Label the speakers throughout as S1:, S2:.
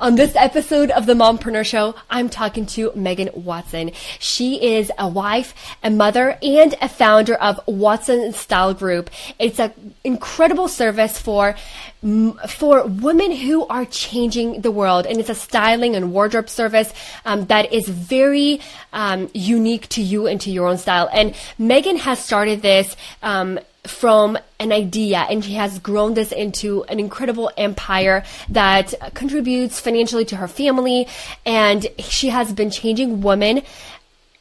S1: On this episode of the Mompreneur Show, I'm talking to Megan Watson. She is a wife, a mother, and a founder of Watson Style Group. It's an incredible service for for women who are changing the world, and it's a styling and wardrobe service um, that is very um, unique to you and to your own style. And Megan has started this um, from an idea and she has grown this into an incredible empire that contributes financially to her family and she has been changing women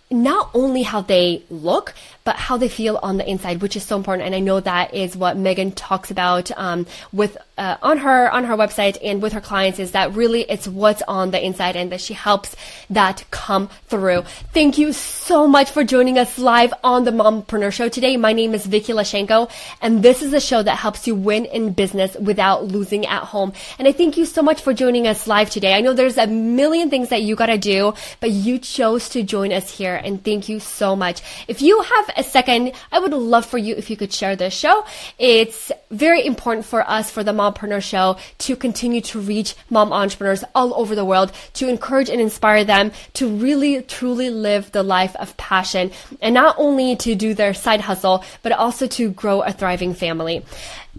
S1: not only how they look, but how they feel on the inside, which is so important. And I know that is what Megan talks about um, with uh, on her on her website and with her clients is that really it's what's on the inside and that she helps that come through. Thank you so much for joining us live on the Mompreneur Show today. My name is Vicky Lashenko, and this is a show that helps you win in business without losing at home. And I thank you so much for joining us live today. I know there's a million things that you gotta do, but you chose to join us here, and thank you so much. If you have a second, I would love for you if you could share this show. It's very important for us, for the Mompreneur Show, to continue to reach mom entrepreneurs all over the world, to encourage and inspire them to really, truly live the life of passion and not only to do their side hustle, but also to grow a thriving family.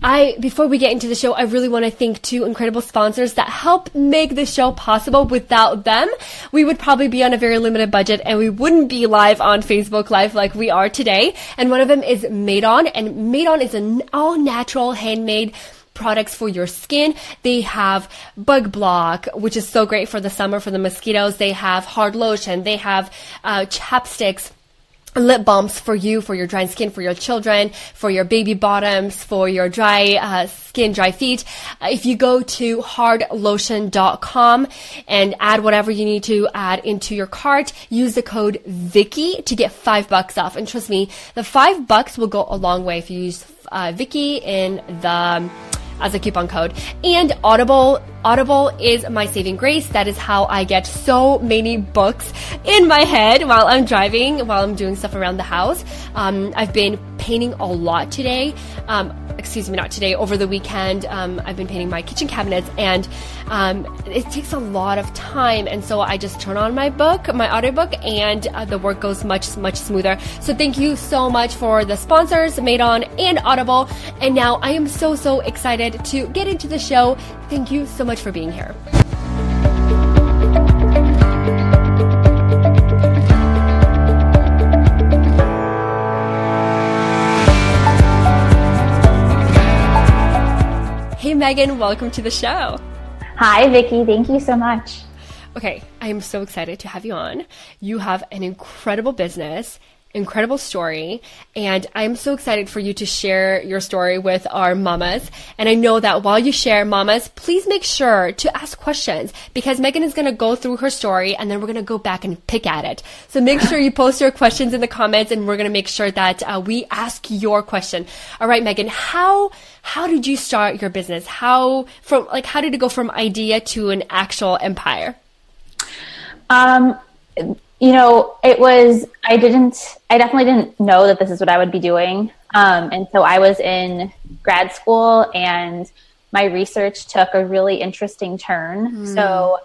S1: I, before we get into the show, I really want to thank two incredible sponsors that help make the show possible. Without them, we would probably be on a very limited budget and we wouldn't be live on Facebook Live like we are today. And one of them is Madeon and Madeon is an all natural handmade products for your skin. They have bug block, which is so great for the summer for the mosquitoes. They have hard lotion. They have uh, chapsticks lip balms for you, for your dry skin, for your children, for your baby bottoms, for your dry uh, skin, dry feet. Uh, if you go to hardlotion.com and add whatever you need to add into your cart, use the code Vicky to get five bucks off. And trust me, the five bucks will go a long way if you use uh, Vicky in the as a coupon code. And Audible, Audible is my saving grace. That is how I get so many books in my head while I'm driving, while I'm doing stuff around the house. Um, I've been painting a lot today. Um, excuse me, not today, over the weekend. Um, I've been painting my kitchen cabinets and um, it takes a lot of time. And so I just turn on my book, my audiobook, and uh, the work goes much, much smoother. So thank you so much for the sponsors, Madeon and Audible. And now I am so, so excited to get into the show. Thank you so much for being here. Hey, Megan, welcome to the show.
S2: Hi, Vicky. Thank you so much.
S1: Okay, I am so excited to have you on. You have an incredible business incredible story. And I'm so excited for you to share your story with our mamas. And I know that while you share mamas, please make sure to ask questions because Megan is going to go through her story and then we're going to go back and pick at it. So make sure you post your questions in the comments and we're going to make sure that uh, we ask your question. All right, Megan, how, how did you start your business? How from like, how did it go from idea to an actual empire?
S2: Um, you know, it was, I didn't, I definitely didn't know that this is what I would be doing. Um, and so I was in grad school and my research took a really interesting turn. Mm. So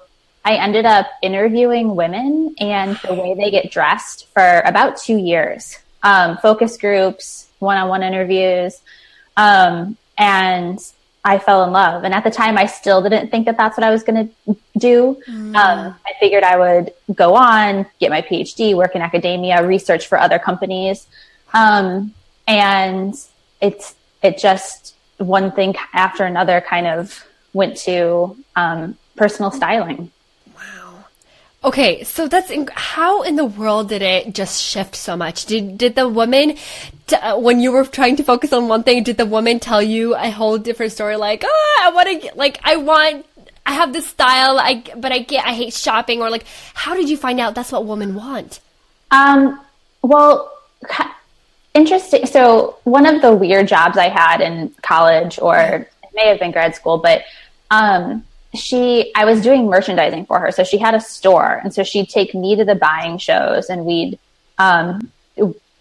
S2: I ended up interviewing women and the way they get dressed for about two years, um, focus groups, one on one interviews. Um, and I fell in love. And at the time, I still didn't think that that's what I was going to do. Mm. Um, I figured I would go on, get my PhD, work in academia, research for other companies. Um, and it's, it just one thing after another kind of went to um, personal styling.
S1: Okay, so that's inc- how in the world did it just shift so much? Did did the woman, t- uh, when you were trying to focus on one thing, did the woman tell you a whole different story? Like, oh, I want to, like, I want, I have this style, I but I get, I hate shopping, or like, how did you find out that's what women want?
S2: Um, well, interesting. So one of the weird jobs I had in college, or it may have been grad school, but um she I was doing merchandising for her. So she had a store and so she'd take me to the buying shows and we'd um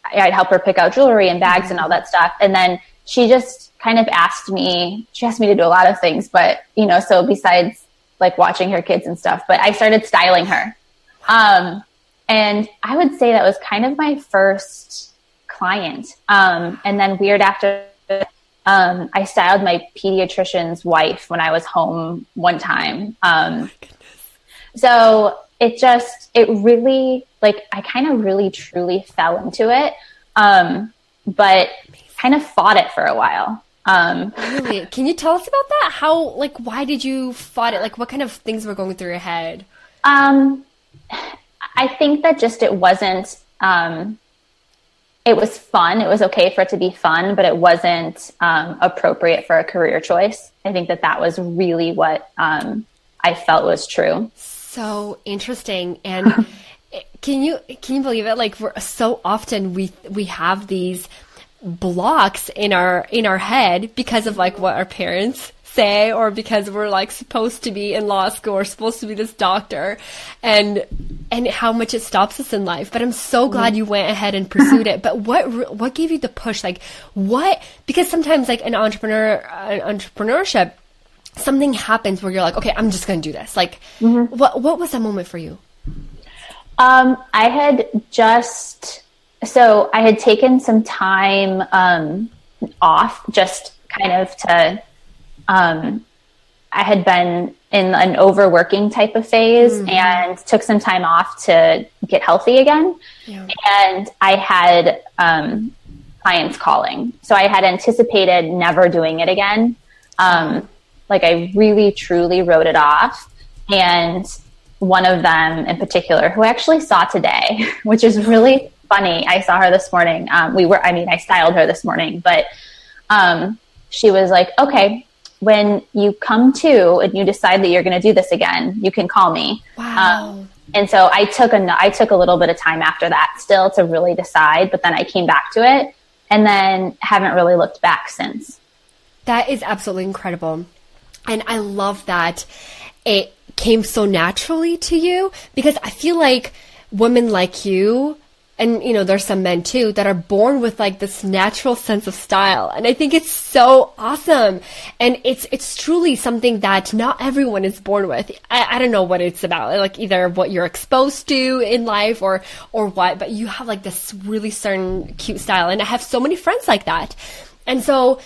S2: I'd help her pick out jewelry and bags and all that stuff. And then she just kind of asked me, she asked me to do a lot of things, but you know, so besides like watching her kids and stuff, but I started styling her. Um, and I would say that was kind of my first client. Um, and then weird after, um, I styled my pediatrician's wife when I was home one time. Um, oh so it just, it really, like, I kind of really truly fell into it. Um, but kind of fought it for a while. Um,
S1: really? Can you tell us about that? How, like, why did you fought it? Like, what kind of things were going through your head?
S2: Um, I think that just it wasn't, um, it was fun. It was okay for it to be fun, but it wasn't um, appropriate for a career choice. I think that that was really what um, I felt was true.
S1: So interesting. And can you can you believe it? Like we're so often we we have these blocks in our in our head because of like what our parents say or because we're like supposed to be in law school or supposed to be this doctor and and how much it stops us in life. But i'm so glad mm-hmm. you went ahead and pursued it. But what what gave you the push? Like what because sometimes like an entrepreneur uh, entrepreneurship something happens where you're like okay i'm just going to do this. Like mm-hmm. what what was that moment for you?
S2: Um i had just so I had taken some time um, off just kind of to, um, I had been in an overworking type of phase mm-hmm. and took some time off to get healthy again. Yeah. And I had um, clients calling. So I had anticipated never doing it again. Um, like I really, truly wrote it off. And one of them in particular, who I actually saw today, which is really funny. I saw her this morning. Um, we were, I mean, I styled her this morning, but um, she was like, okay, when you come to and you decide that you're going to do this again, you can call me. Wow. Um, and so I took a, I took a little bit of time after that still to really decide, but then I came back to it and then haven't really looked back since.
S1: That is absolutely incredible. And I love that it came so naturally to you because I feel like women like you and you know there's some men too that are born with like this natural sense of style. And i think it's so awesome. And it's it's truly something that not everyone is born with. I, I don't know what it's about like either what you're exposed to in life or or what but you have like this really certain cute style. And i have so many friends like that. And so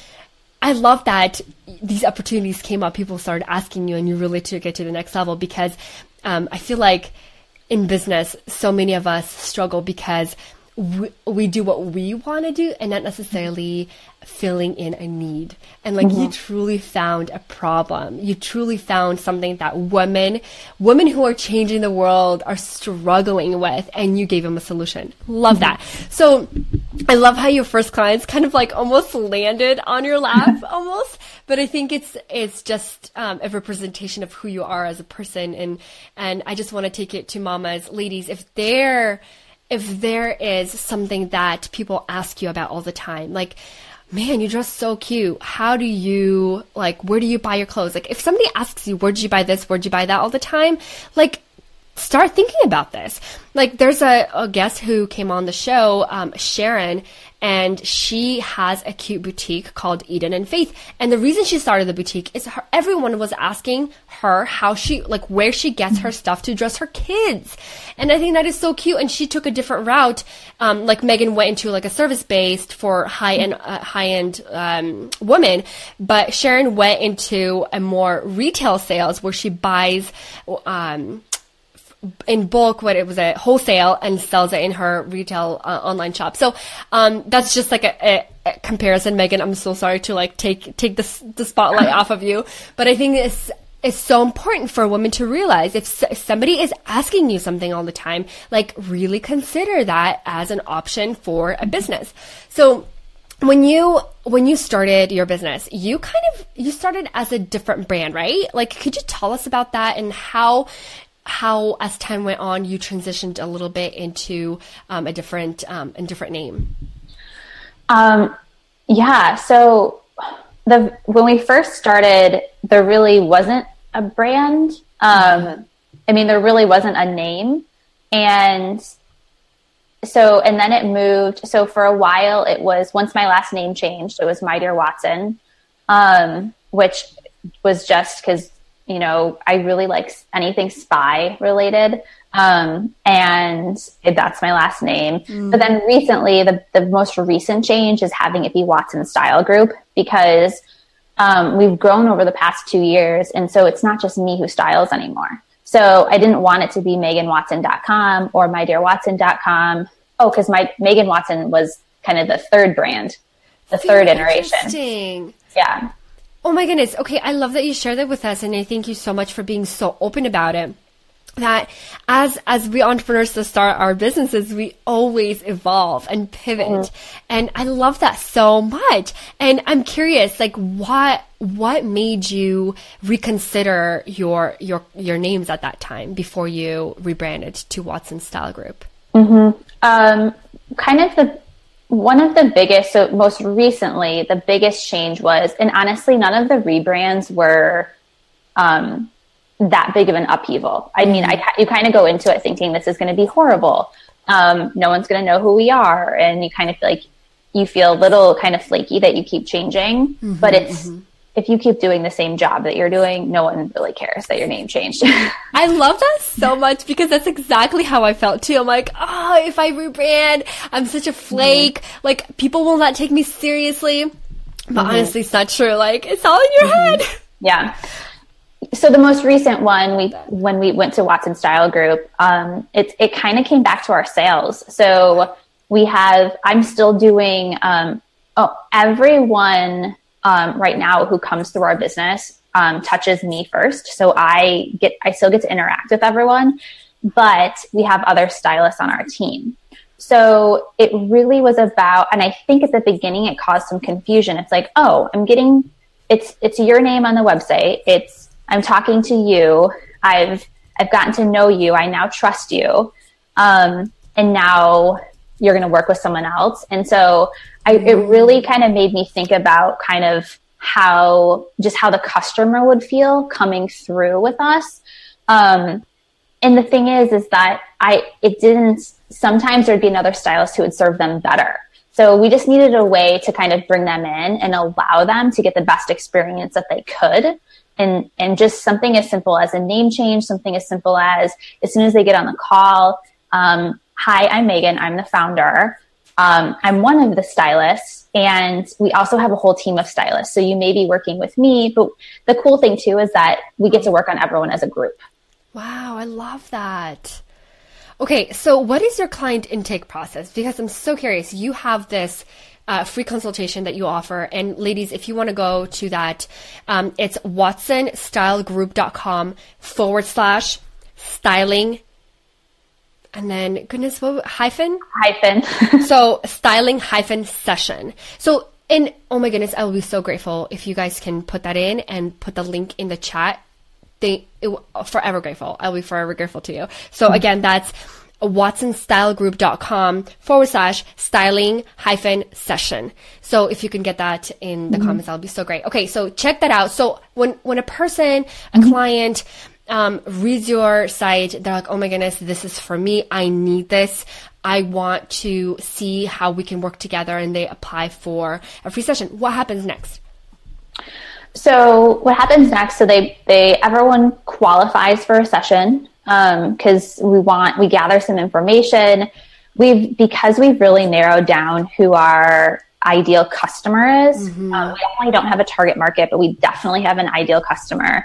S1: I love that these opportunities came up. People started asking you, and you really took it to the next level because um, I feel like in business, so many of us struggle because we, we do what we want to do and not necessarily filling in a need. And like mm-hmm. you truly found a problem. You truly found something that women, women who are changing the world are struggling with and you gave them a solution. Love that. So I love how your first clients kind of like almost landed on your lap almost but I think it's it's just um, a representation of who you are as a person, and and I just want to take it to mamas, ladies, if there if there is something that people ask you about all the time, like man, you dress so cute. How do you like? Where do you buy your clothes? Like, if somebody asks you, where'd you buy this? Where'd you buy that all the time? Like, start thinking about this. Like, there's a, a guest who came on the show, um, Sharon, and she has a cute boutique called Eden and Faith. And the reason she started the boutique is her, everyone was asking her how she, like, where she gets her stuff to dress her kids. And I think that is so cute. And she took a different route. Um, like Megan went into like a service based for high end, uh, high end, um, women, but Sharon went into a more retail sales where she buys, um, in bulk what it was a wholesale and sells it in her retail uh, online shop. So um, that's just like a, a, a, comparison, Megan. I'm so sorry to like take take the the spotlight off of you, but I think it's it's so important for a woman to realize if somebody is asking you something all the time, like really consider that as an option for a business. So when you when you started your business you kind of you started as a different brand right like could you tell us about that and how how as time went on you transitioned a little bit into um, a different um, a different name?
S2: Um, yeah so the when we first started there really wasn't a brand. Um, i mean there really wasn't a name. And so and then it moved. So for a while it was once my last name changed it was my dear watson um, which was just because you know, I really like anything spy related. Um, and that's my last name. Mm. But then recently, the, the most recent change is having it be Watson Style Group because um, we've grown over the past two years. And so it's not just me who styles anymore. So I didn't want it to be meganwatson.com or mydearwatson.com. Oh, because my Megan Watson was kind of the third brand, the third iteration. Yeah.
S1: Oh my goodness. Okay, I love that you shared that with us, and I thank you so much for being so open about it that as as we entrepreneurs to start our businesses, we always evolve and pivot. Mm-hmm. And I love that so much. And I'm curious, like what what made you reconsider your your your names at that time before you rebranded to Watson Style Group?
S2: Mm-hmm. Um, kind of the one of the biggest, so most recently, the biggest change was, and honestly, none of the rebrands were um, that big of an upheaval. I mean, I, you kind of go into it thinking this is going to be horrible. Um, no one's going to know who we are. And you kind of feel like you feel a little kind of flaky that you keep changing, mm-hmm, but it's, mm-hmm. If you keep doing the same job that you're doing, no one really cares that your name changed.
S1: I love that so much because that's exactly how I felt too. I'm like, oh, if I rebrand, I'm such a flake. Mm-hmm. Like people will not take me seriously. But mm-hmm. honestly, it's not true. Like it's all in your mm-hmm. head.
S2: Yeah so the most recent one we when we went to Watson Style Group, um, it it kind of came back to our sales. So we have I'm still doing um, oh everyone um, right now who comes through our business um, touches me first. So I get I still get to interact with everyone, but we have other stylists on our team. So it really was about, and I think at the beginning it caused some confusion. It's like, oh, I'm getting it's it's your name on the website. It's I'm talking to you. I've I've gotten to know you. I now trust you. Um, and now you're going to work with someone else. And so I, it really kind of made me think about kind of how just how the customer would feel coming through with us. Um, and the thing is, is that I it didn't. Sometimes there'd be another stylist who would serve them better. So we just needed a way to kind of bring them in and allow them to get the best experience that they could and and just something as simple as a name change, something as simple as as soon as they get on the call, um, hi, I'm Megan, I'm the founder. Um, I'm one of the stylists, and we also have a whole team of stylists. So you may be working with me, but the cool thing too is that we get to work on everyone as a group.
S1: Wow, I love that. Okay, so what is your client intake process? Because I'm so curious. You have this uh, free consultation that you offer. And ladies, if you want to go to that, um, it's watsonstylegroup.com forward slash styling. And then, goodness, what hyphen?
S2: Hyphen.
S1: so styling hyphen session. So, and oh my goodness, I will be so grateful if you guys can put that in and put the link in the chat. They, it, forever grateful. I'll be forever grateful to you. So mm-hmm. again, that's watsonstylegroup.com forward slash styling hyphen session. So if you can get that in the mm-hmm. comments, that'll be so great. Okay. So check that out. So when, when a person, a mm-hmm. client, um, reads your site, they're like, oh my goodness, this is for me. I need this. I want to see how we can work together and they apply for a free session. What happens next?
S2: So what happens next? So they, they, everyone qualifies for a session because um, we want we gather some information. We've because we've really narrowed down who our ideal customer is. Mm-hmm. Um, we definitely don't have a target market, but we definitely have an ideal customer.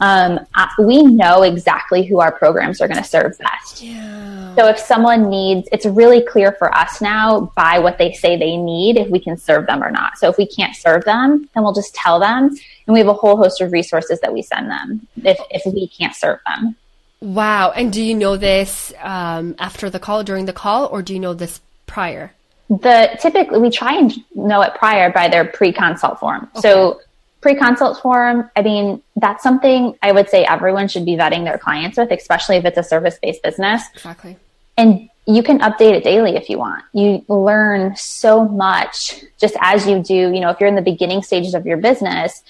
S2: Um, we know exactly who our programs are going to serve best. Yeah. So if someone needs, it's really clear for us now by what they say they need if we can serve them or not. So if we can't serve them, then we'll just tell them, and we have a whole host of resources that we send them if if we can't serve them.
S1: Wow. And do you know this um, after the call, during the call, or do you know this prior?
S2: The typically we try and know it prior by their pre-consult form. Okay. So pre-consult form, I mean, that's something I would say everyone should be vetting their clients with, especially if it's a service-based business.
S1: Exactly.
S2: And you can update it daily if you want. You learn so much just as you do, you know, if you're in the beginning stages of your business,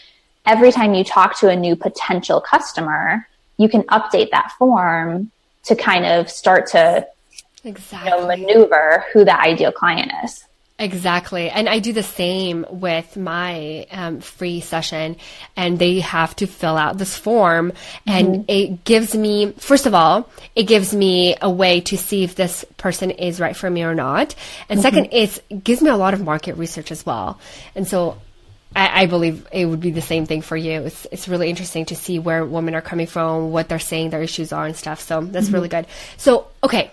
S2: every time you talk to a new potential customer, you can update that form to kind of start to exactly. you know, maneuver who the ideal client is.
S1: Exactly. And I do the same with my um, free session, and they have to fill out this form. And mm-hmm. it gives me, first of all, it gives me a way to see if this person is right for me or not. And mm-hmm. second, it gives me a lot of market research as well. And so I, I, believe it would be the same thing for you. It's, it's really interesting to see where women are coming from, what they're saying their issues are and stuff. So that's mm-hmm. really good. So, okay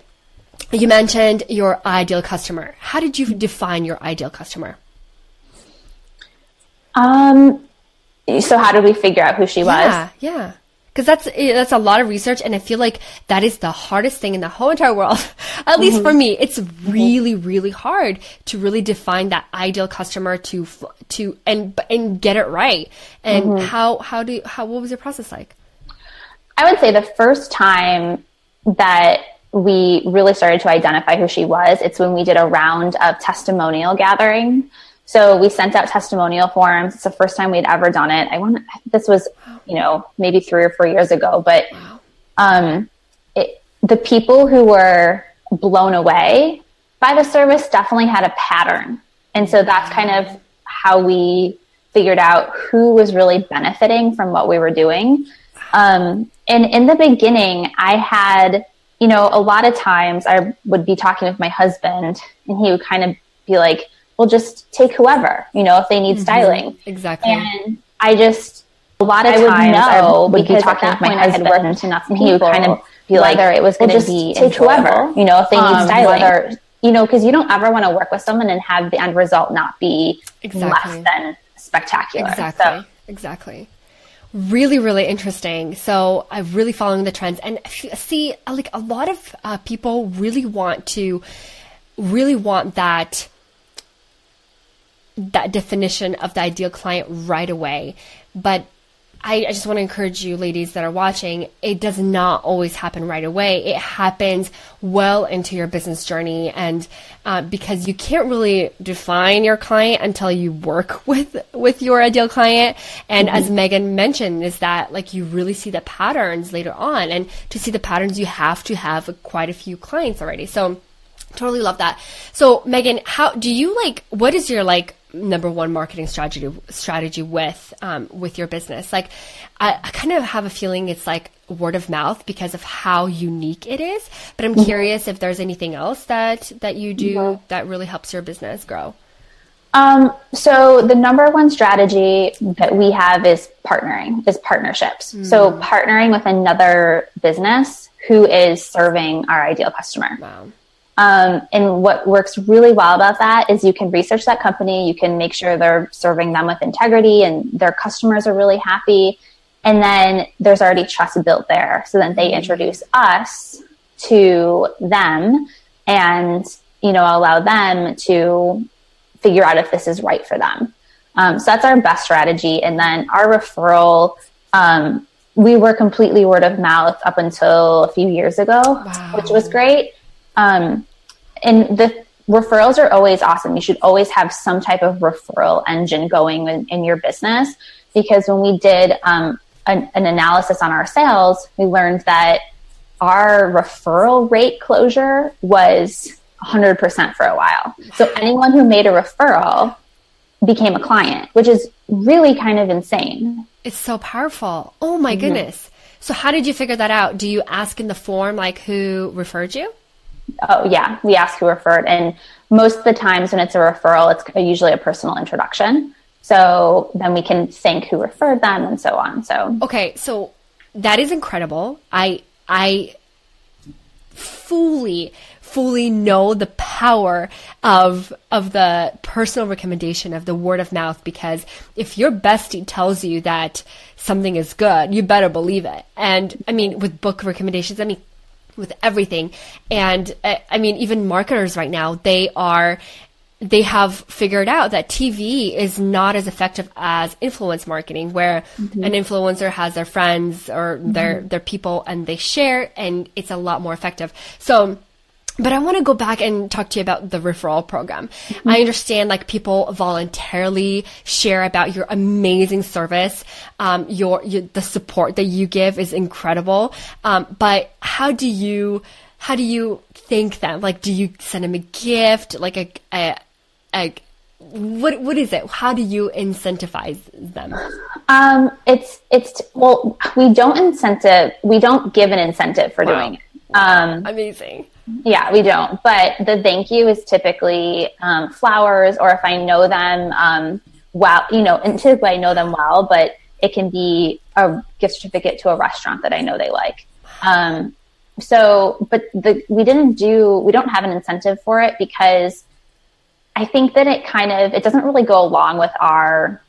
S1: you mentioned your ideal customer. How did you define your ideal customer?
S2: Um, so how did we figure out who she was?
S1: Yeah, yeah. Because that's eh, that's a lot of research, and I feel like that is the hardest thing in the whole entire world. At least mm-hmm. for me, it's really, really hard to really define that ideal customer to to and and get it right. And mm-hmm. how how do how what was your process like?
S2: I would say the first time that we really started to identify who she was, it's when we did a round of testimonial gathering. So we sent out testimonial forms. It's the first time we'd ever done it. I want this was, you know, maybe three or four years ago, but um, it, the people who were blown away by the service definitely had a pattern. And so that's kind of how we figured out who was really benefiting from what we were doing. Um, and in the beginning, I had you know, a lot of times I would be talking with my husband and he would kind of be like, well, just take whoever, you know, if they need mm-hmm. styling.
S1: Exactly.
S2: And I just, a lot of I times I would be talking with my husband and he would kind of be like, whether it was going to well, be take whoever, you know, if they need um, styling. Whether, you know, because you don't ever want to work with someone and have the end result not be exactly. less than spectacular.
S1: Exactly. So, exactly really really interesting. So i'm really following the trends. And see like a lot of uh, people really want to really want that that definition of the ideal client right away. But I, I just want to encourage you, ladies that are watching, it does not always happen right away. It happens well into your business journey. And uh, because you can't really define your client until you work with, with your ideal client. And mm-hmm. as Megan mentioned, is that like you really see the patterns later on. And to see the patterns, you have to have quite a few clients already. So, totally love that. So, Megan, how do you like, what is your like, number one marketing strategy strategy with um, with your business. Like, I, I, kind of have a feeling it's like word of mouth because of how unique it is. But I'm mm-hmm. curious if there's anything else that that you do mm-hmm. that really helps your business grow.
S2: Um, so the number one strategy that we have is partnering, is partnerships. Mm. So partnering with another business who is serving our ideal customer. Wow. Um, and what works really well about that is you can research that company, you can make sure they're serving them with integrity and their customers are really happy. And then there's already trust built there. So then they introduce us to them and, you know, allow them to figure out if this is right for them. Um, so that's our best strategy. And then our referral, um, we were completely word of mouth up until a few years ago, wow. which was great. Um, and the referrals are always awesome. You should always have some type of referral engine going in, in your business because when we did um, an, an analysis on our sales, we learned that our referral rate closure was 100% for a while. So anyone who made a referral became a client, which is really kind of insane.
S1: It's so powerful. Oh my mm-hmm. goodness. So how did you figure that out? Do you ask in the form like who referred you?
S2: Oh yeah, we ask who referred, and most of the times when it's a referral, it's usually a personal introduction. So then we can thank who referred them and so on. So
S1: okay, so that is incredible. I I fully fully know the power of of the personal recommendation of the word of mouth because if your bestie tells you that something is good, you better believe it. And I mean with book recommendations, I mean with everything. And uh, I mean, even marketers right now, they are they have figured out that TV is not as effective as influence marketing, where mm-hmm. an influencer has their friends or mm-hmm. their their people and they share, and it's a lot more effective. So but I want to go back and talk to you about the referral program. Mm-hmm. I understand like people voluntarily share about your amazing service. Um, your, your, the support that you give is incredible. Um, but how do you how do you thank them? Like, do you send them a gift, like a, a like what what is it? How do you incentivize them?
S2: Um, it's it's well, we don't incentive, we don't give an incentive for wow. doing it.
S1: Um, Amazing.
S2: Yeah, we don't. But the thank you is typically um, flowers, or if I know them um, well, you know, and typically I know them well, but it can be a gift certificate to a restaurant that I know they like. Um, so, but the, we didn't do, we don't have an incentive for it because I think that it kind of, it doesn't really go along with our,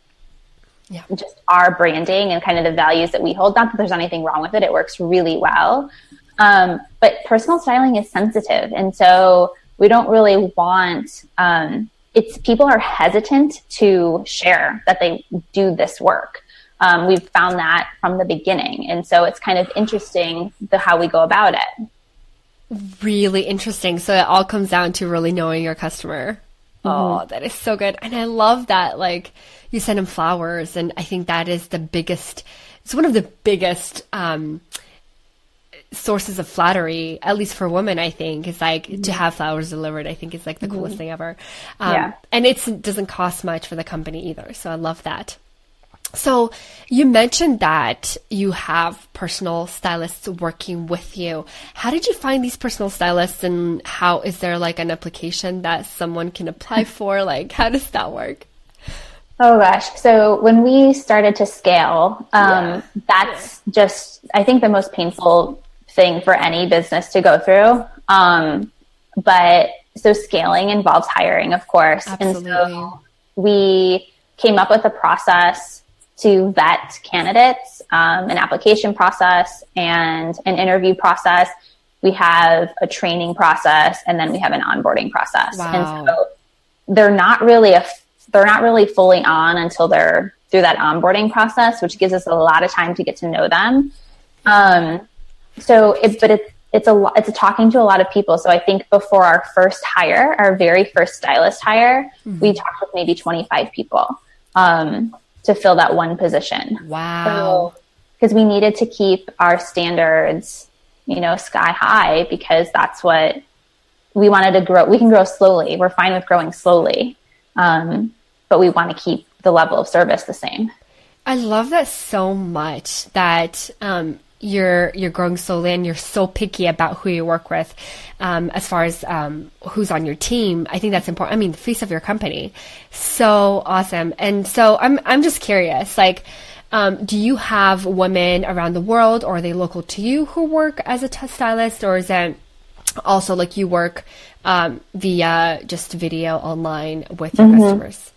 S2: yeah. just our branding and kind of the values that we hold. Not that there's anything wrong with it. It works really well. Um, but personal styling is sensitive. And so we don't really want, um, it's people are hesitant to share that they do this work. Um, we've found that from the beginning. And so it's kind of interesting the how we go about it.
S1: Really interesting. So it all comes down to really knowing your customer. Mm-hmm. Oh, that is so good. And I love that, like, you send them flowers. And I think that is the biggest, it's one of the biggest, um, sources of flattery, at least for women, I think, is like mm-hmm. to have flowers delivered. I think is like the mm-hmm. coolest thing ever. Um, yeah. And it doesn't cost much for the company either. So I love that. So you mentioned that you have personal stylists working with you. How did you find these personal stylists and how is there like an application that someone can apply for? Like how does that work?
S2: Oh gosh. So when we started to scale, um, yeah. that's yeah. just, I think the most painful thing for any business to go through. Um, but so scaling involves hiring, of course. Absolutely. And so we came up with a process to vet candidates, um, an application process and an interview process. We have a training process and then we have an onboarding process. Wow. And so they're not really a, they're not really fully on until they're through that onboarding process, which gives us a lot of time to get to know them. Um, so it, but it's, it's a lot, it's a talking to a lot of people. So I think before our first hire, our very first stylist hire, mm-hmm. we talked with maybe 25 people. Um, to fill that one position.
S1: Wow.
S2: Because so, we needed to keep our standards, you know, sky high because that's what we wanted to grow. We can grow slowly. We're fine with growing slowly. Um, but we want to keep the level of service the same.
S1: I love that so much that um, you're you're growing slowly and you're so picky about who you work with um, as far as um, who's on your team i think that's important. I mean the face of your company. So awesome. And so i'm i'm just curious like um, do you have women around the world or are they local to you who work as a test stylist or is it also like you work um, via just video online with your mm-hmm. customers?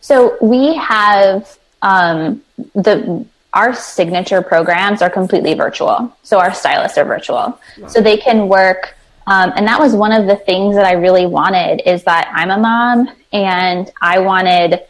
S2: So we have um, the our signature programs are completely virtual. So our stylists are virtual. Wow. So they can work. Um, and that was one of the things that I really wanted is that I'm a mom and I wanted,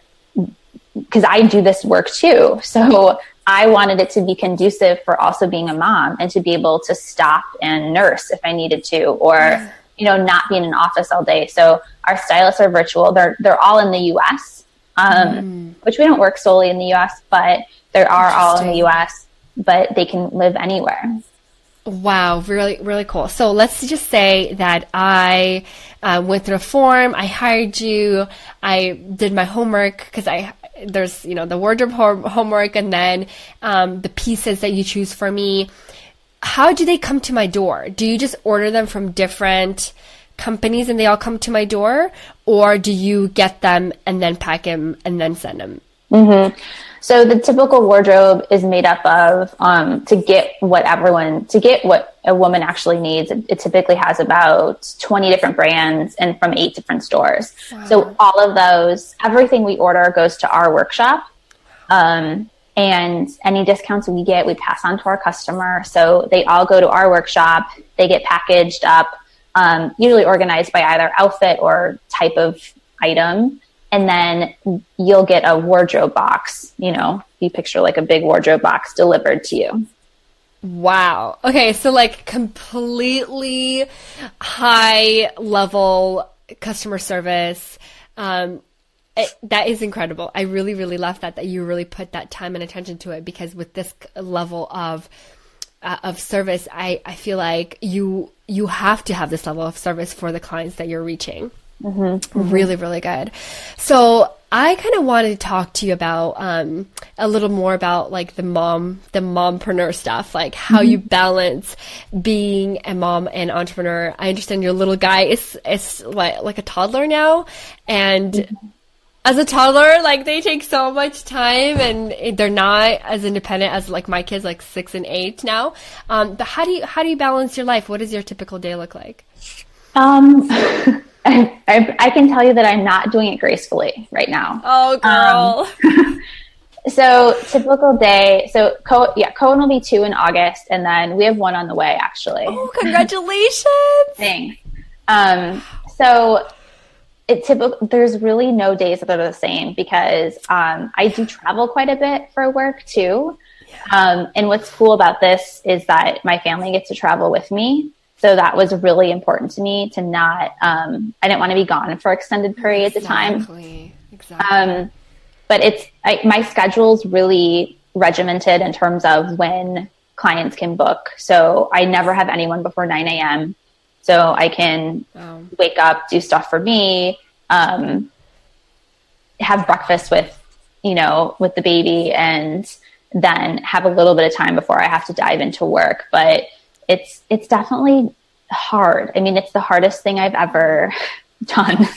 S2: because I do this work too. So I wanted it to be conducive for also being a mom and to be able to stop and nurse if I needed to, or, you know, not be in an office all day. So our stylists are virtual. They're, they're all in the US, um, mm. which we don't work solely in the US, but there are all in the US, but they can live anywhere.
S1: Wow, really, really cool. So let's just say that I uh, went through a form, I hired you, I did my homework because I there's you know the wardrobe homework and then um, the pieces that you choose for me. How do they come to my door? Do you just order them from different companies and they all come to my door, or do you get them and then pack them and then send them?
S2: Mm-hmm. So the typical wardrobe is made up of um, to get what everyone to get what a woman actually needs. It, it, typically has about twenty different brands and from eight different stores. Wow. So all of those, everything we order goes to our workshop. Um, and any discounts we get, we pass on to our customer. So they all go to our workshop. They get packaged up, um, usually organized by either outfit or type of item and then you'll get a wardrobe box, you know, you picture like a big wardrobe box delivered to you.
S1: Wow. Okay, so like completely high level customer service. Um, it, that is incredible. I really, really love that that you really put that time and attention to it because with this level of uh, of service, I I feel like you you have to have this level of service for the clients that you're reaching. Mm-hmm. Really, really good. So I kind of wanted to talk to you about um, a little more about like the mom, the mompreneur stuff, like how mm-hmm. you balance being a mom and entrepreneur. I understand your little guy is is like like a toddler now, and. As a toddler, like they take so much time and they're not as independent as like my kids, like six and eight now. Um, but how do you how do you balance your life? What does your typical day look like?
S2: Um, I, I, I, can tell you that I'm not doing it gracefully right now.
S1: Oh, girl.
S2: Um, so typical day. So Co- yeah, Cohen will be two in August, and then we have one on the way. Actually.
S1: Oh, congratulations!
S2: Thanks. Um, so it typical. There's really no days that are the same because um, I do travel quite a bit for work too. Um, and what's cool about this is that my family gets to travel with me. So that was really important to me to not, um, I didn't want to be gone for extended periods exactly. of time. Exactly. Um, but it's, I, my schedule's really regimented in terms of when clients can book. So I never have anyone before 9 a.m. So I can wow. wake up, do stuff for me, um, have breakfast with, you know, with the baby and then have a little bit of time before I have to dive into work. But it's it's definitely hard. I mean, it's the hardest thing I've ever done.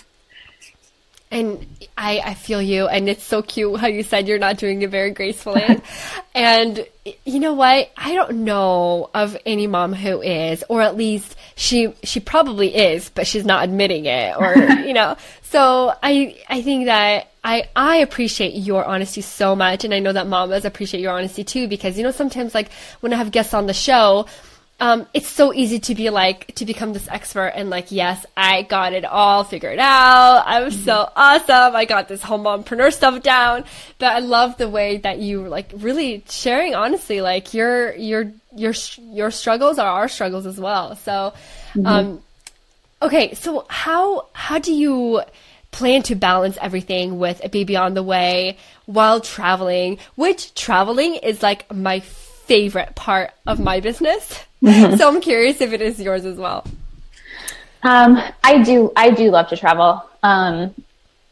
S1: And I, I feel you, and it's so cute how you said you're not doing it very gracefully. and you know what? I don't know of any mom who is, or at least she she probably is, but she's not admitting it, or you know. So I I think that I I appreciate your honesty so much, and I know that mamas appreciate your honesty too, because you know sometimes like when I have guests on the show um, it's so easy to be like to become this expert and like yes i got it all figured out. I'm mm-hmm. so awesome. I got this home mompreneur stuff down. But i love the way that you like really sharing honestly like your your your your struggles are our struggles as well. So mm-hmm. um okay so how how do you plan to balance everything with a baby on the way while traveling? Which traveling is like my favorite part of my business Mm-hmm. So I'm curious if it is yours as well.
S2: Um, I do. I do love to travel. Um,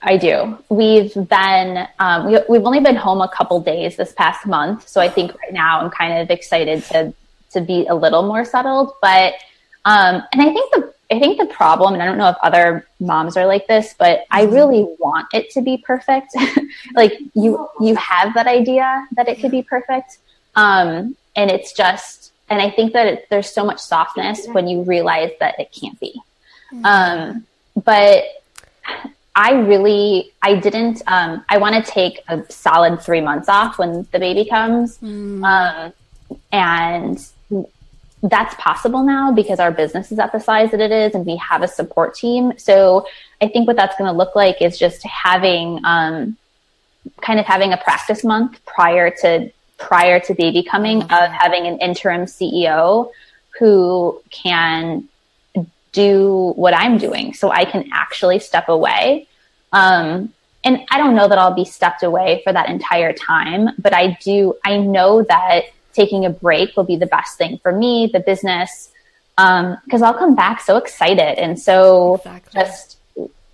S2: I do. We've been um, we, we've only been home a couple days this past month, so I think right now I'm kind of excited to to be a little more settled. But um, and I think the I think the problem, and I don't know if other moms are like this, but I mm-hmm. really want it to be perfect. like you you have that idea that it could be perfect, um, and it's just and I think that it, there's so much softness when you realize that it can't be. Mm-hmm. Um, but I really, I didn't, um, I want to take a solid three months off when the baby comes. Mm. Um, and that's possible now because our business is at the size that it is and we have a support team. So I think what that's going to look like is just having, um, kind of having a practice month prior to prior to baby coming mm-hmm. of having an interim CEO who can do what I'm doing so I can actually step away. Um, and I don't know that I'll be stepped away for that entire time, but I do, I know that taking a break will be the best thing for me, the business, because um, I'll come back so excited and so exactly. just,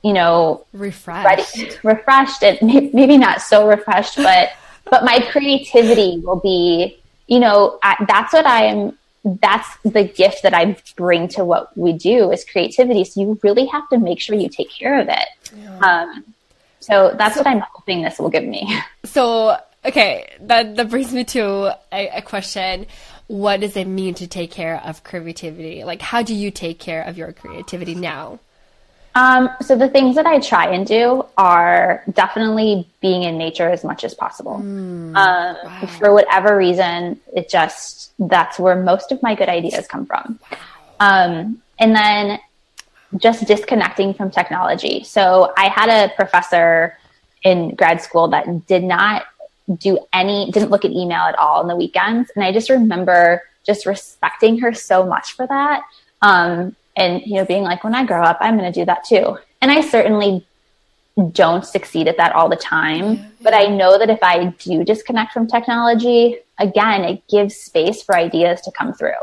S2: you know,
S1: refreshed, ready,
S2: refreshed, and maybe not so refreshed, but but my creativity will be, you know, I, that's what I'm, that's the gift that I bring to what we do is creativity. So you really have to make sure you take care of it. Yeah. Um, so that's so, what I'm hoping this will give me.
S1: So, okay, that, that brings me to a, a question what does it mean to take care of creativity? Like, how do you take care of your creativity now?
S2: Um, so the things that I try and do are definitely being in nature as much as possible. Mm, um, wow. For whatever reason, it just that's where most of my good ideas come from. Um, and then just disconnecting from technology. So I had a professor in grad school that did not do any, didn't look at email at all on the weekends, and I just remember just respecting her so much for that. Um, and you know being like when i grow up i'm going to do that too. And i certainly don't succeed at that all the time yeah, but i know that if i do disconnect from technology again it gives space for ideas to come through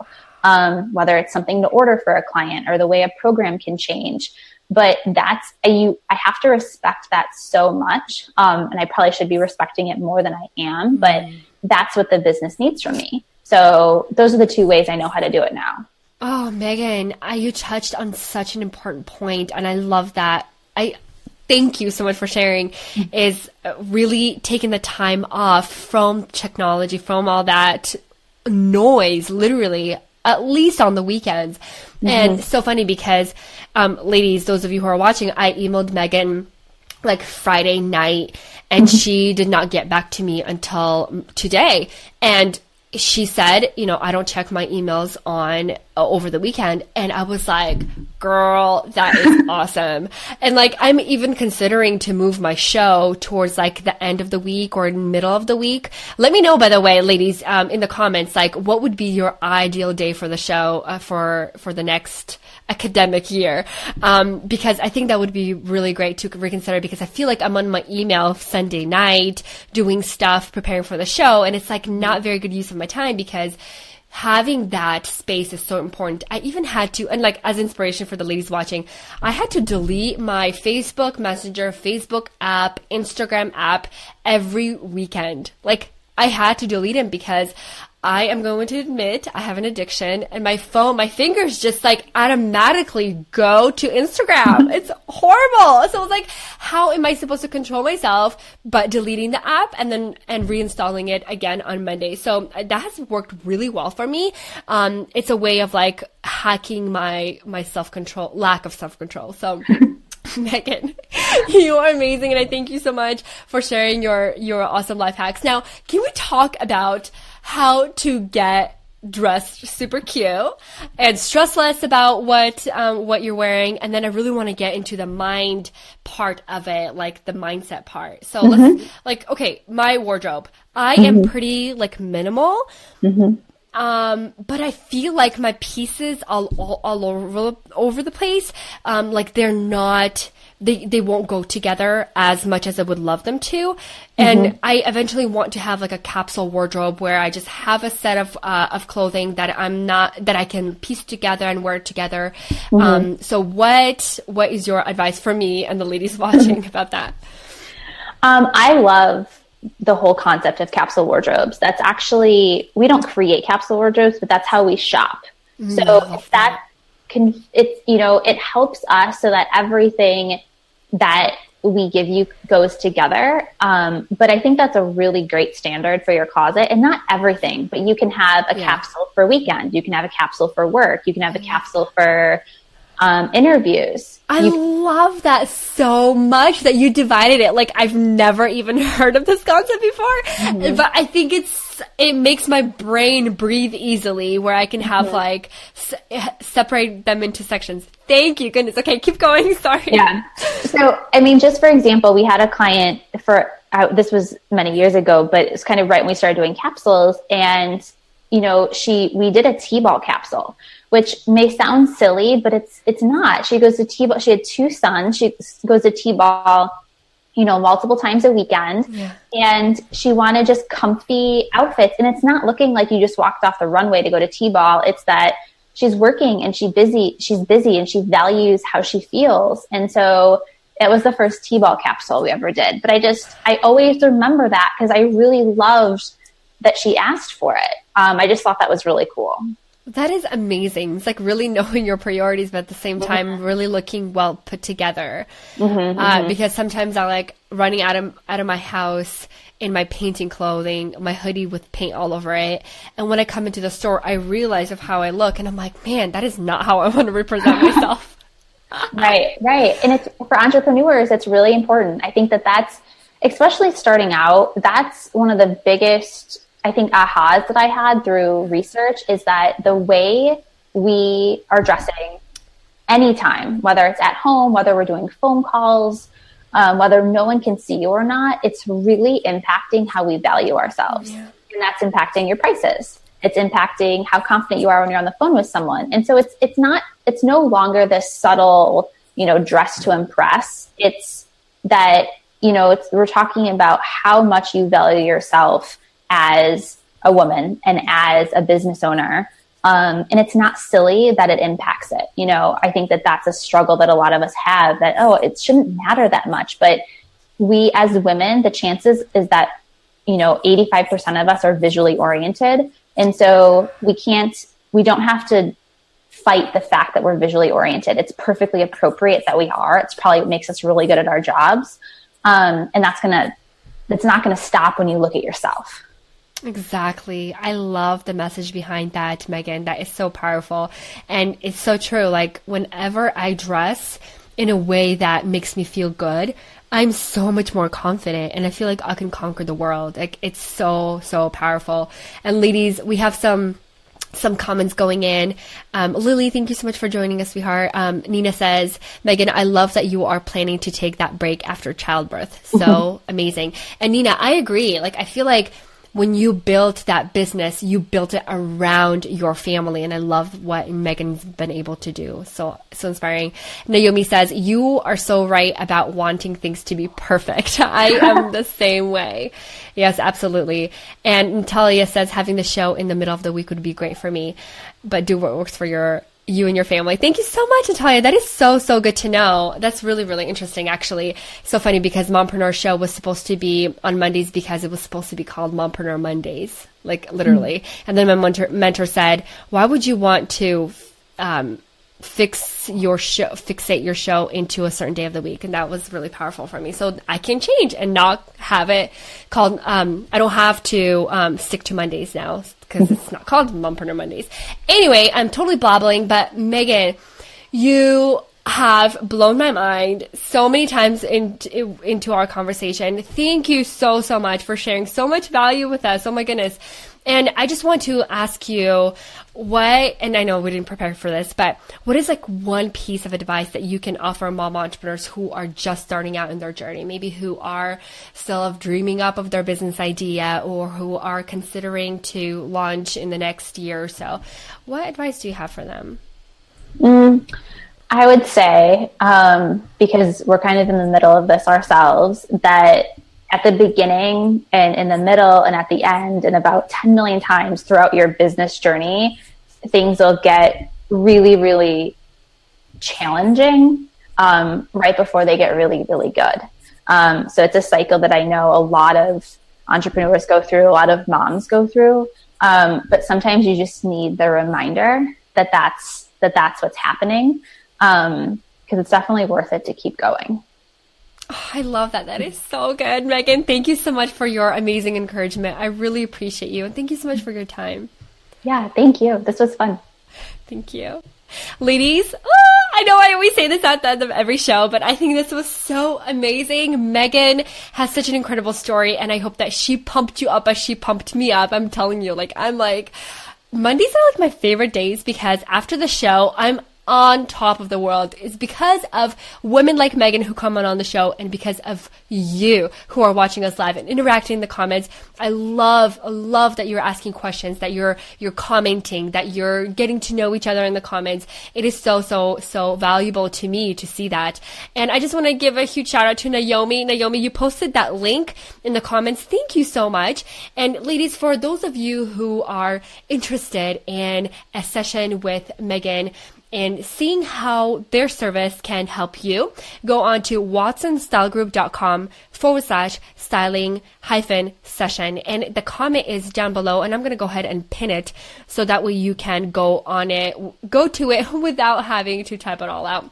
S2: um, whether it's something to order for a client or the way a program can change. But that's I, you I have to respect that so much um, and I probably should be respecting it more than I am but mm. that's what the business needs from me. So those are the two ways I know how to do it now
S1: oh Megan I, you touched on such an important point and I love that I thank you so much for sharing is really taking the time off from technology from all that noise literally at least on the weekends. Mm-hmm. And so funny because, um, ladies, those of you who are watching, I emailed Megan like Friday night and mm-hmm. she did not get back to me until today. And she said, you know, I don't check my emails on uh, over the weekend. And I was like, girl, that is awesome. And like, I'm even considering to move my show towards like the end of the week or middle of the week. Let me know, by the way, ladies, um, in the comments, like, what would be your ideal day for the show uh, for, for the next academic year um, because I think that would be really great to reconsider because I feel like I'm on my email Sunday night doing stuff, preparing for the show, and it's like not very good use of my time because having that space is so important. I even had to, and like as inspiration for the ladies watching, I had to delete my Facebook Messenger, Facebook app, Instagram app every weekend. Like I had to delete them because I am going to admit I have an addiction and my phone, my fingers just like automatically go to Instagram. it's horrible. So I was like, how am I supposed to control myself but deleting the app and then, and reinstalling it again on Monday? So uh, that has worked really well for me. Um, it's a way of like hacking my, my self control, lack of self control. So Megan, you are amazing, and I thank you so much for sharing your your awesome life hacks. Now, can we talk about how to get dressed super cute and stress less about what um, what you're wearing and then i really want to get into the mind part of it like the mindset part so mm-hmm. let's like okay my wardrobe i mm-hmm. am pretty like minimal mm-hmm. Um but i feel like my pieces all all, all over over the place um like they're not they, they won't go together as much as I would love them to. And mm-hmm. I eventually want to have like a capsule wardrobe where I just have a set of, uh, of clothing that I'm not, that I can piece together and wear together. Mm-hmm. Um, so what, what is your advice for me and the ladies watching about that?
S2: Um, I love the whole concept of capsule wardrobes. That's actually, we don't create capsule wardrobes, but that's how we shop. Mm-hmm. So that can, it's, you know, it helps us so that everything that we give you goes together. Um, but I think that's a really great standard for your closet and not everything, but you can have a yeah. capsule for weekend. You can have a capsule for work. You can have a capsule for um, interviews.
S1: I you- love that so much that you divided it. Like I've never even heard of this concept before, mm-hmm. but I think it's it makes my brain breathe easily where I can have mm-hmm. like s- separate them into sections. Thank you, goodness. Okay, keep going. Sorry.
S2: Yeah. So I mean, just for example, we had a client for uh, this was many years ago, but it's kind of right when we started doing capsules, and you know, she we did a T-ball capsule which may sound silly, but it's it's not. She goes to t-ball. She had two sons. She goes to t-ball, you know, multiple times a weekend, yeah. and she wanted just comfy outfits. And it's not looking like you just walked off the runway to go to t-ball. It's that she's working and she's busy. She's busy and she values how she feels. And so it was the first t-ball capsule we ever did. But I just I always remember that because I really loved that she asked for it. Um, I just thought that was really cool.
S1: That is amazing. It's like really knowing your priorities, but at the same time, mm-hmm. really looking well put together. Mm-hmm, uh, mm-hmm. Because sometimes I like running out of out of my house in my painting clothing, my hoodie with paint all over it, and when I come into the store, I realize of how I look, and I'm like, man, that is not how I want to represent myself.
S2: right, right, and it's for entrepreneurs, it's really important. I think that that's especially starting out. That's one of the biggest I think ahas that I had through research is that the way we are dressing anytime, whether it's at home, whether we're doing phone calls, um, whether no one can see you or not, it's really impacting how we value ourselves. Yeah. And that's impacting your prices. It's impacting how confident you are when you're on the phone with someone. And so it's it's not it's no longer this subtle, you know, dress to impress. It's that, you know, it's we're talking about how much you value yourself as a woman and as a business owner Um, and it's not silly that it impacts it. You know, I think that that's a struggle that a lot of us have that, oh, it shouldn't matter that much. But we as women, the chances is that, you know, 85% of us are visually oriented. And so we can't, we don't have to fight the fact that we're visually oriented. It's perfectly appropriate that we are. It's probably what makes us really good at our jobs. Um, and that's going to, that's not going to stop when you look at yourself.
S1: Exactly. I love the message behind that, Megan. That is so powerful. And it's so true. Like, whenever I dress in a way that makes me feel good, I'm so much more confident and I feel like I can conquer the world. Like, it's so, so powerful. And ladies, we have some some comments going in. Um, Lily, thank you so much for joining us, sweetheart. Um, Nina says, Megan, I love that you are planning to take that break after childbirth. So amazing. And Nina, I agree. Like, I feel like when you built that business, you built it around your family. And I love what Megan's been able to do. So, so inspiring. Naomi says, you are so right about wanting things to be perfect. I am the same way. Yes, absolutely. And Natalia says, having the show in the middle of the week would be great for me, but do what works for your you and your family. Thank you so much, Natalia. That is so, so good to know. That's really, really interesting, actually. So funny because Mompreneur Show was supposed to be on Mondays because it was supposed to be called Mompreneur Mondays, like literally. Mm-hmm. And then my mentor, mentor said, why would you want to, um, fix your show fixate your show into a certain day of the week and that was really powerful for me so i can change and not have it called um, i don't have to um, stick to mondays now because it's not called Mompreneur Mondays. Anyway, I'm totally blabbling, but Megan, you have blown my mind so many times into, into our conversation. Thank you so, so much for sharing so much value with us. Oh my goodness. And I just want to ask you what, and I know we didn't prepare for this, but what is like one piece of advice that you can offer mom entrepreneurs who are just starting out in their journey, maybe who are still dreaming up of their business idea or who are considering to launch in the next year or so? What advice do you have for them?
S2: Mm, I would say, um, because we're kind of in the middle of this ourselves, that at the beginning and in the middle and at the end and about 10 million times throughout your business journey, things will get really, really challenging um, right before they get really, really good. Um, so it's a cycle that I know a lot of entrepreneurs go through, a lot of moms go through. Um, but sometimes you just need the reminder that that's that that's what's happening because um, it's definitely worth it to keep going.
S1: Oh, I love that. That is so good, Megan. Thank you so much for your amazing encouragement. I really appreciate you. And thank you so much for your time.
S2: Yeah, thank you. This was fun.
S1: Thank you. Ladies, oh, I know I always say this at the end of every show, but I think this was so amazing. Megan has such an incredible story, and I hope that she pumped you up as she pumped me up. I'm telling you, like, I'm like, Mondays are like my favorite days because after the show, I'm on top of the world is because of women like Megan who come on on the show and because of you who are watching us live and interacting in the comments. I love, love that you're asking questions, that you're, you're commenting, that you're getting to know each other in the comments. It is so, so, so valuable to me to see that. And I just want to give a huge shout out to Naomi. Naomi, you posted that link in the comments. Thank you so much. And ladies, for those of you who are interested in a session with Megan, and seeing how their service can help you, go on to watsonstylegroup.com forward slash styling hyphen session. And the comment is down below, and I'm going to go ahead and pin it so that way you can go on it, go to it without having to type it all out.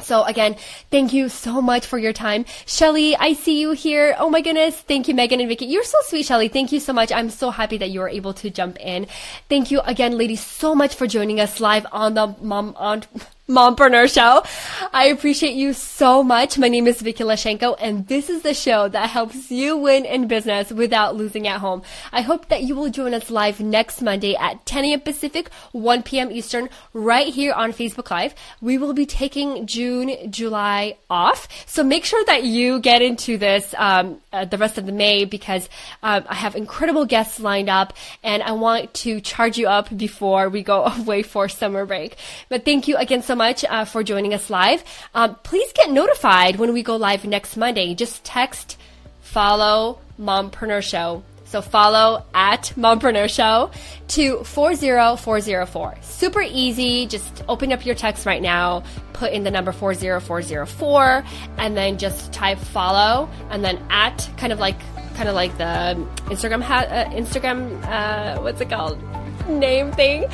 S1: So again, thank you so much for your time. Shelly, I see you here. Oh my goodness. Thank you, Megan and Vicky. You're so sweet, Shelly. Thank you so much. I'm so happy that you were able to jump in. Thank you again, ladies, so much for joining us live on the Mom on Mompreneur Show. I appreciate you so much. My name is Vicky Lashenko, and this is the show that helps you win in business without losing at home. I hope that you will join us live next Monday at 10 a.m. Pacific, 1 p.m. Eastern, right here on Facebook Live. We will be taking June, July off, so make sure that you get into this um, uh, the rest of the May because um, I have incredible guests lined up, and I want to charge you up before we go away for summer break. But thank you again so much uh, for joining us live. Um, please get notified when we go live next Monday. Just text, follow Mompreneur Show So follow at Mompreneur Show to 40404. Super easy. Just open up your text right now, put in the number 40404, and then just type follow, and then at kind of like kind of like the Instagram ha- uh, Instagram uh, what's it called name thing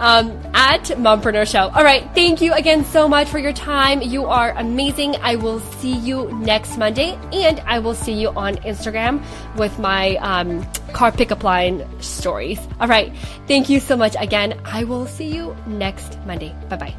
S1: um, at Mompreneur Show. All right, thank you again so much for your time. You are amazing. I will see you next Monday, and I will see you on Instagram with my um, car pickup line stories. All right, thank you so much again. I will see you next Monday. Bye bye.